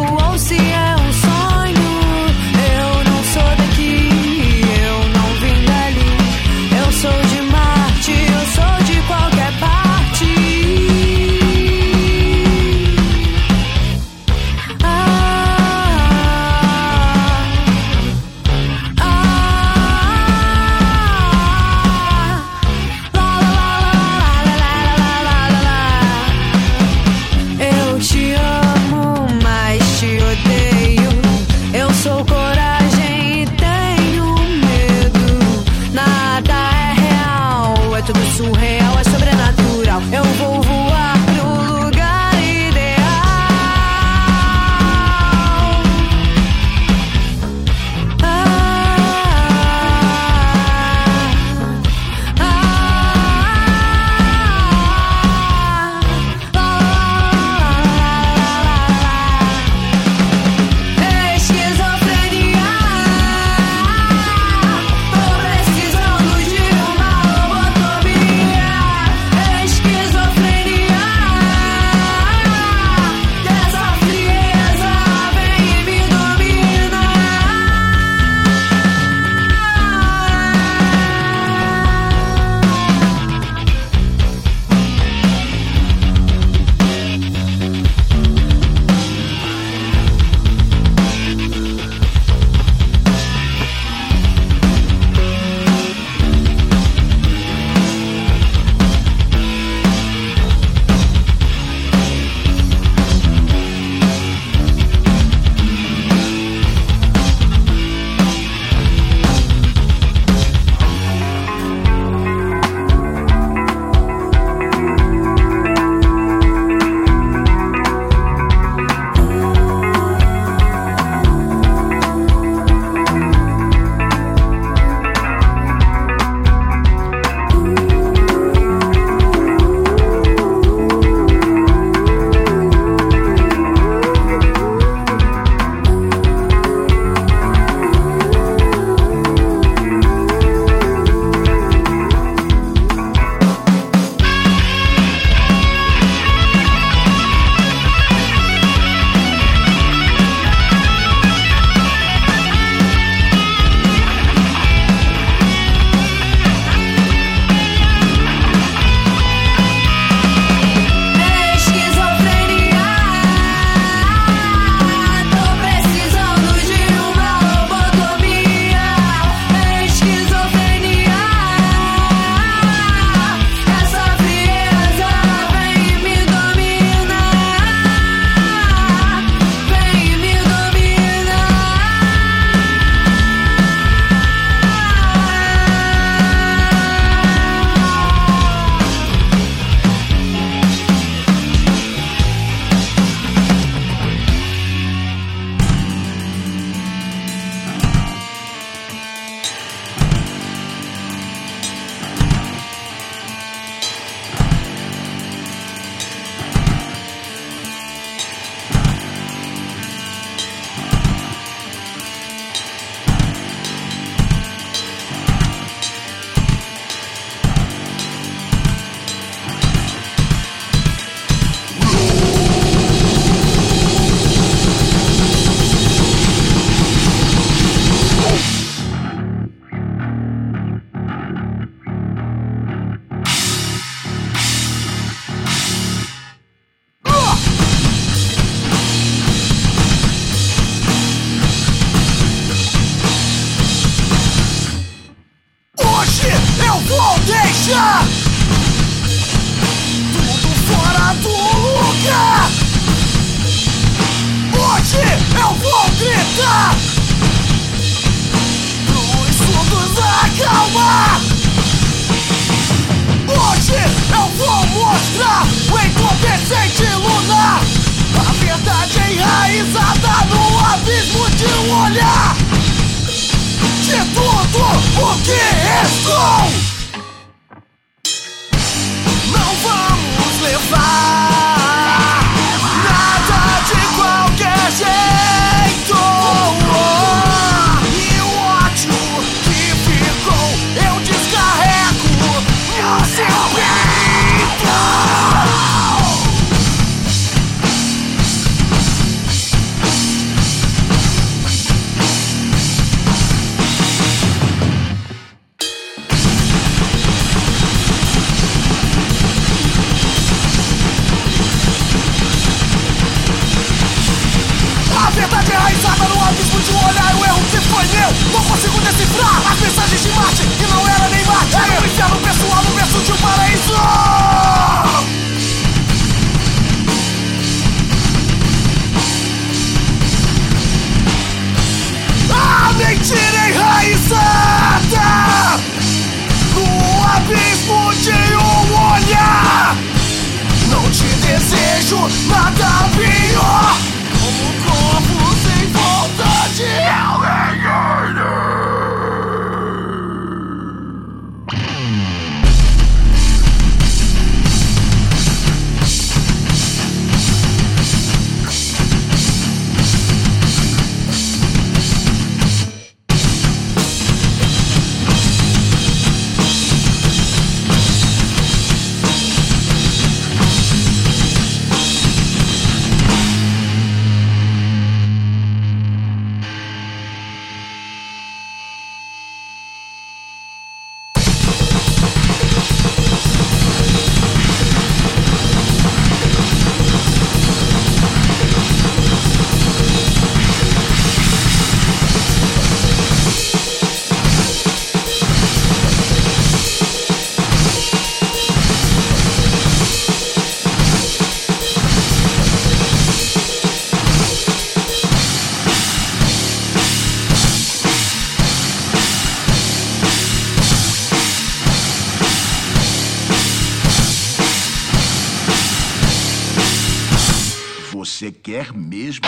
quer mesmo?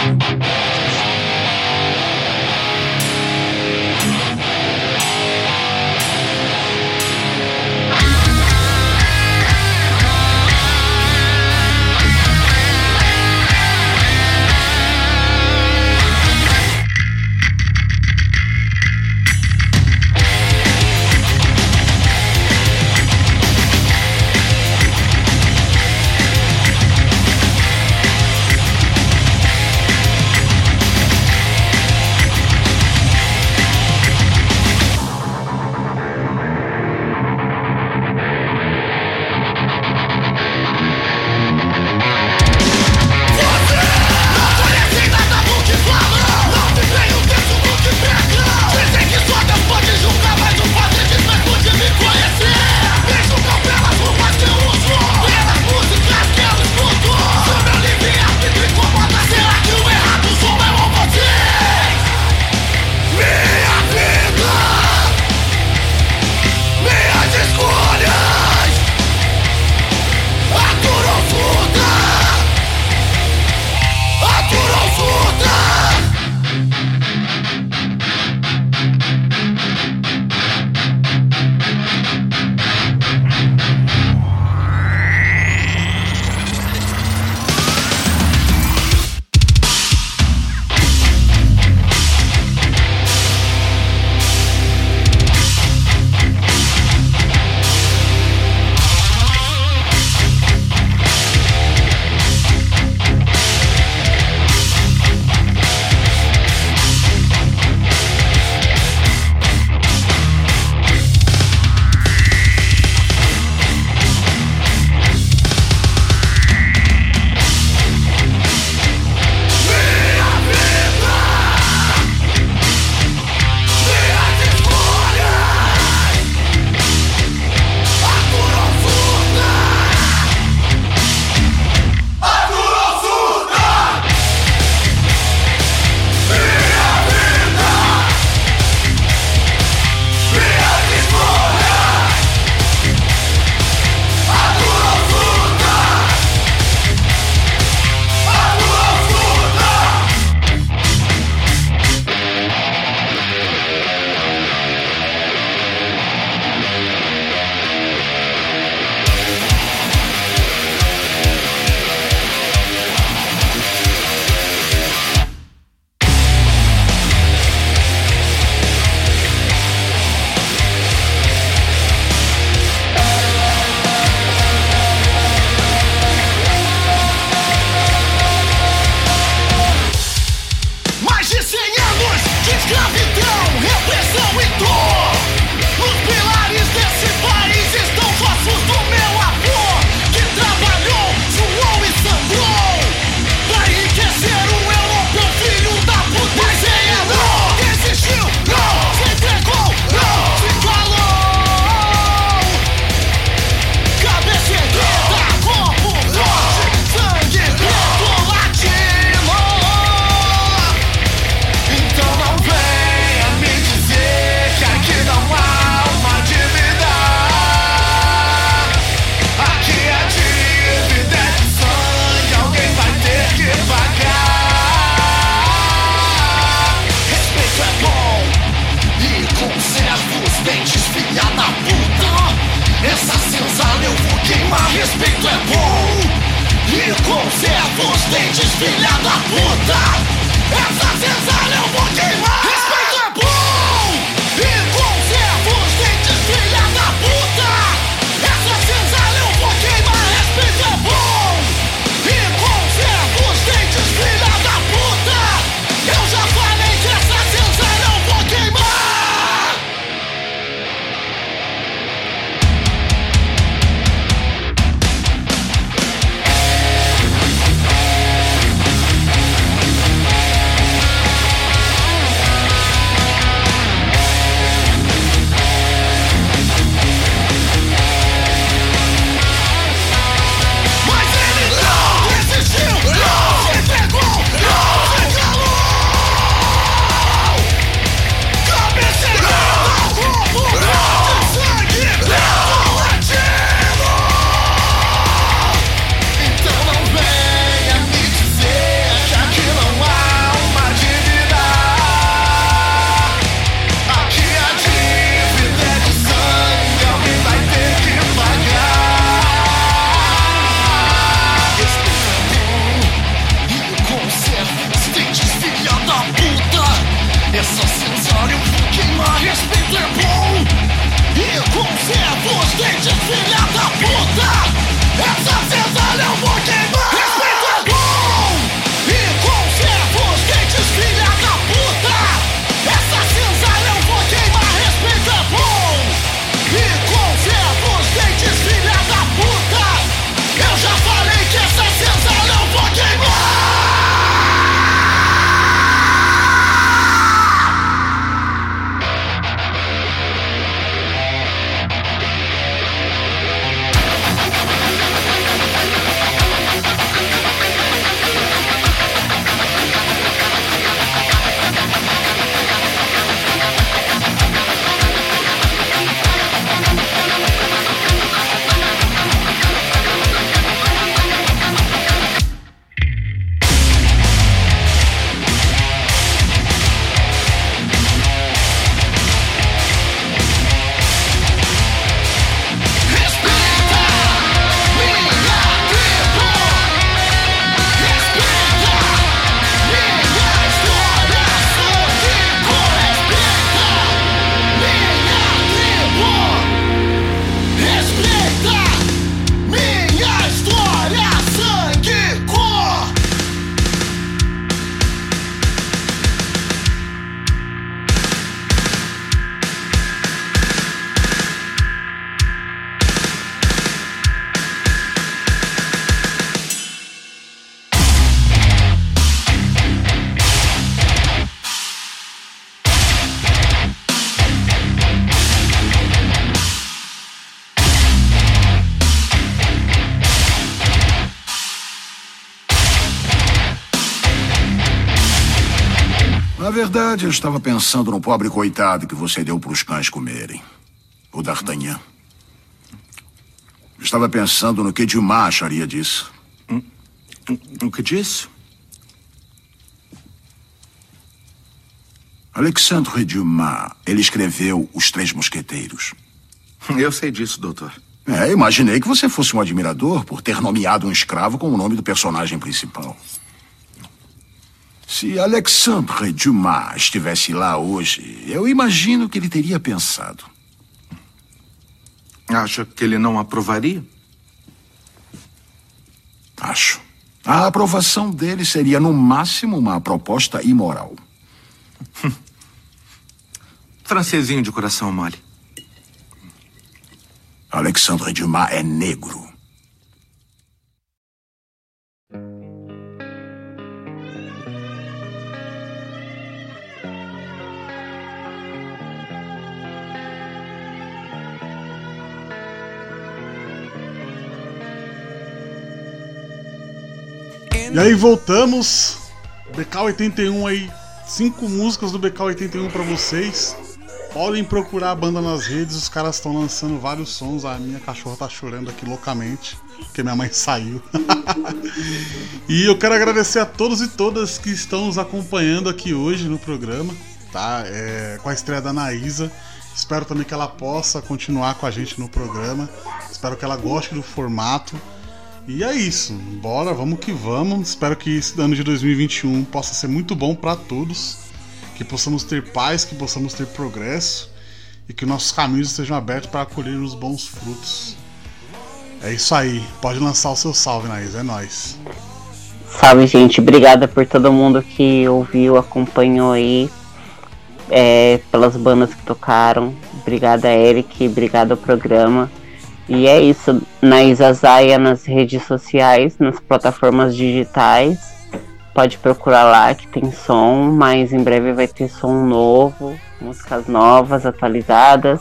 Eu estava pensando no pobre coitado que você deu para os cães comerem. O D'Artagnan. Estava pensando no que Dumas acharia disso. O que disse? Alexandre Dumas, ele escreveu Os Três Mosqueteiros. Eu sei disso, doutor. É, imaginei que você fosse um admirador por ter nomeado um escravo com o nome do personagem principal. Se Alexandre Dumas estivesse lá hoje, eu imagino que ele teria pensado. Acha que ele não aprovaria? Acho. A aprovação dele seria, no máximo, uma proposta imoral. [LAUGHS] Francesinho de coração mole. Alexandre Dumas é negro. E aí voltamos. BK81 aí, cinco músicas do BK81 pra vocês. Podem procurar a banda nas redes, os caras estão lançando vários sons. A minha cachorra tá chorando aqui loucamente, porque minha mãe [LAUGHS] saiu. [LAUGHS] e eu quero agradecer a todos e todas que estão nos acompanhando aqui hoje no programa, tá? É, com a estreia da Anaísa. Espero também que ela possa continuar com a gente no programa. Espero que ela goste do formato. E é isso, bora, vamos que vamos. Espero que esse ano de 2021 possa ser muito bom para todos, que possamos ter paz, que possamos ter progresso e que nossos caminhos estejam abertos para colher os bons frutos. É isso aí, pode lançar o seu salve, Naís, é nóis. Salve, gente. Obrigada por todo mundo que ouviu, acompanhou aí. É, pelas bandas que tocaram. Obrigada, Eric. Obrigada ao programa. E é isso. Na Isazaia, nas redes sociais, nas plataformas digitais. Pode procurar lá que tem som, mas em breve vai ter som novo, músicas novas, atualizadas.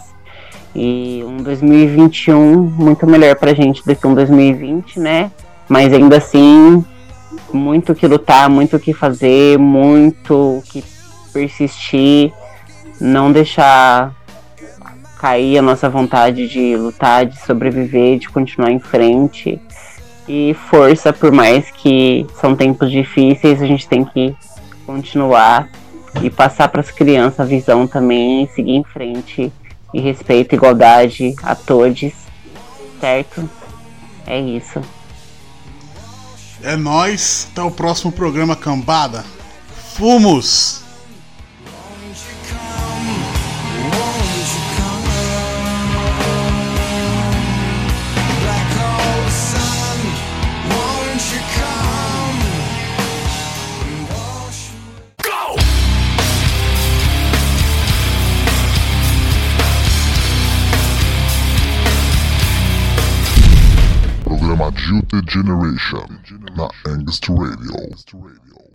E um 2021 muito melhor pra gente do que um 2020, né? Mas ainda assim, muito que lutar, muito que fazer, muito que persistir, não deixar cair a nossa vontade de lutar, de sobreviver, de continuar em frente. E força, por mais que são tempos difíceis, a gente tem que continuar e passar para as crianças a visão também seguir em frente. E respeito igualdade a todos, certo? É isso. É nós, até o próximo programa Cambada. Fumos! Programa Generation na Angst Radio.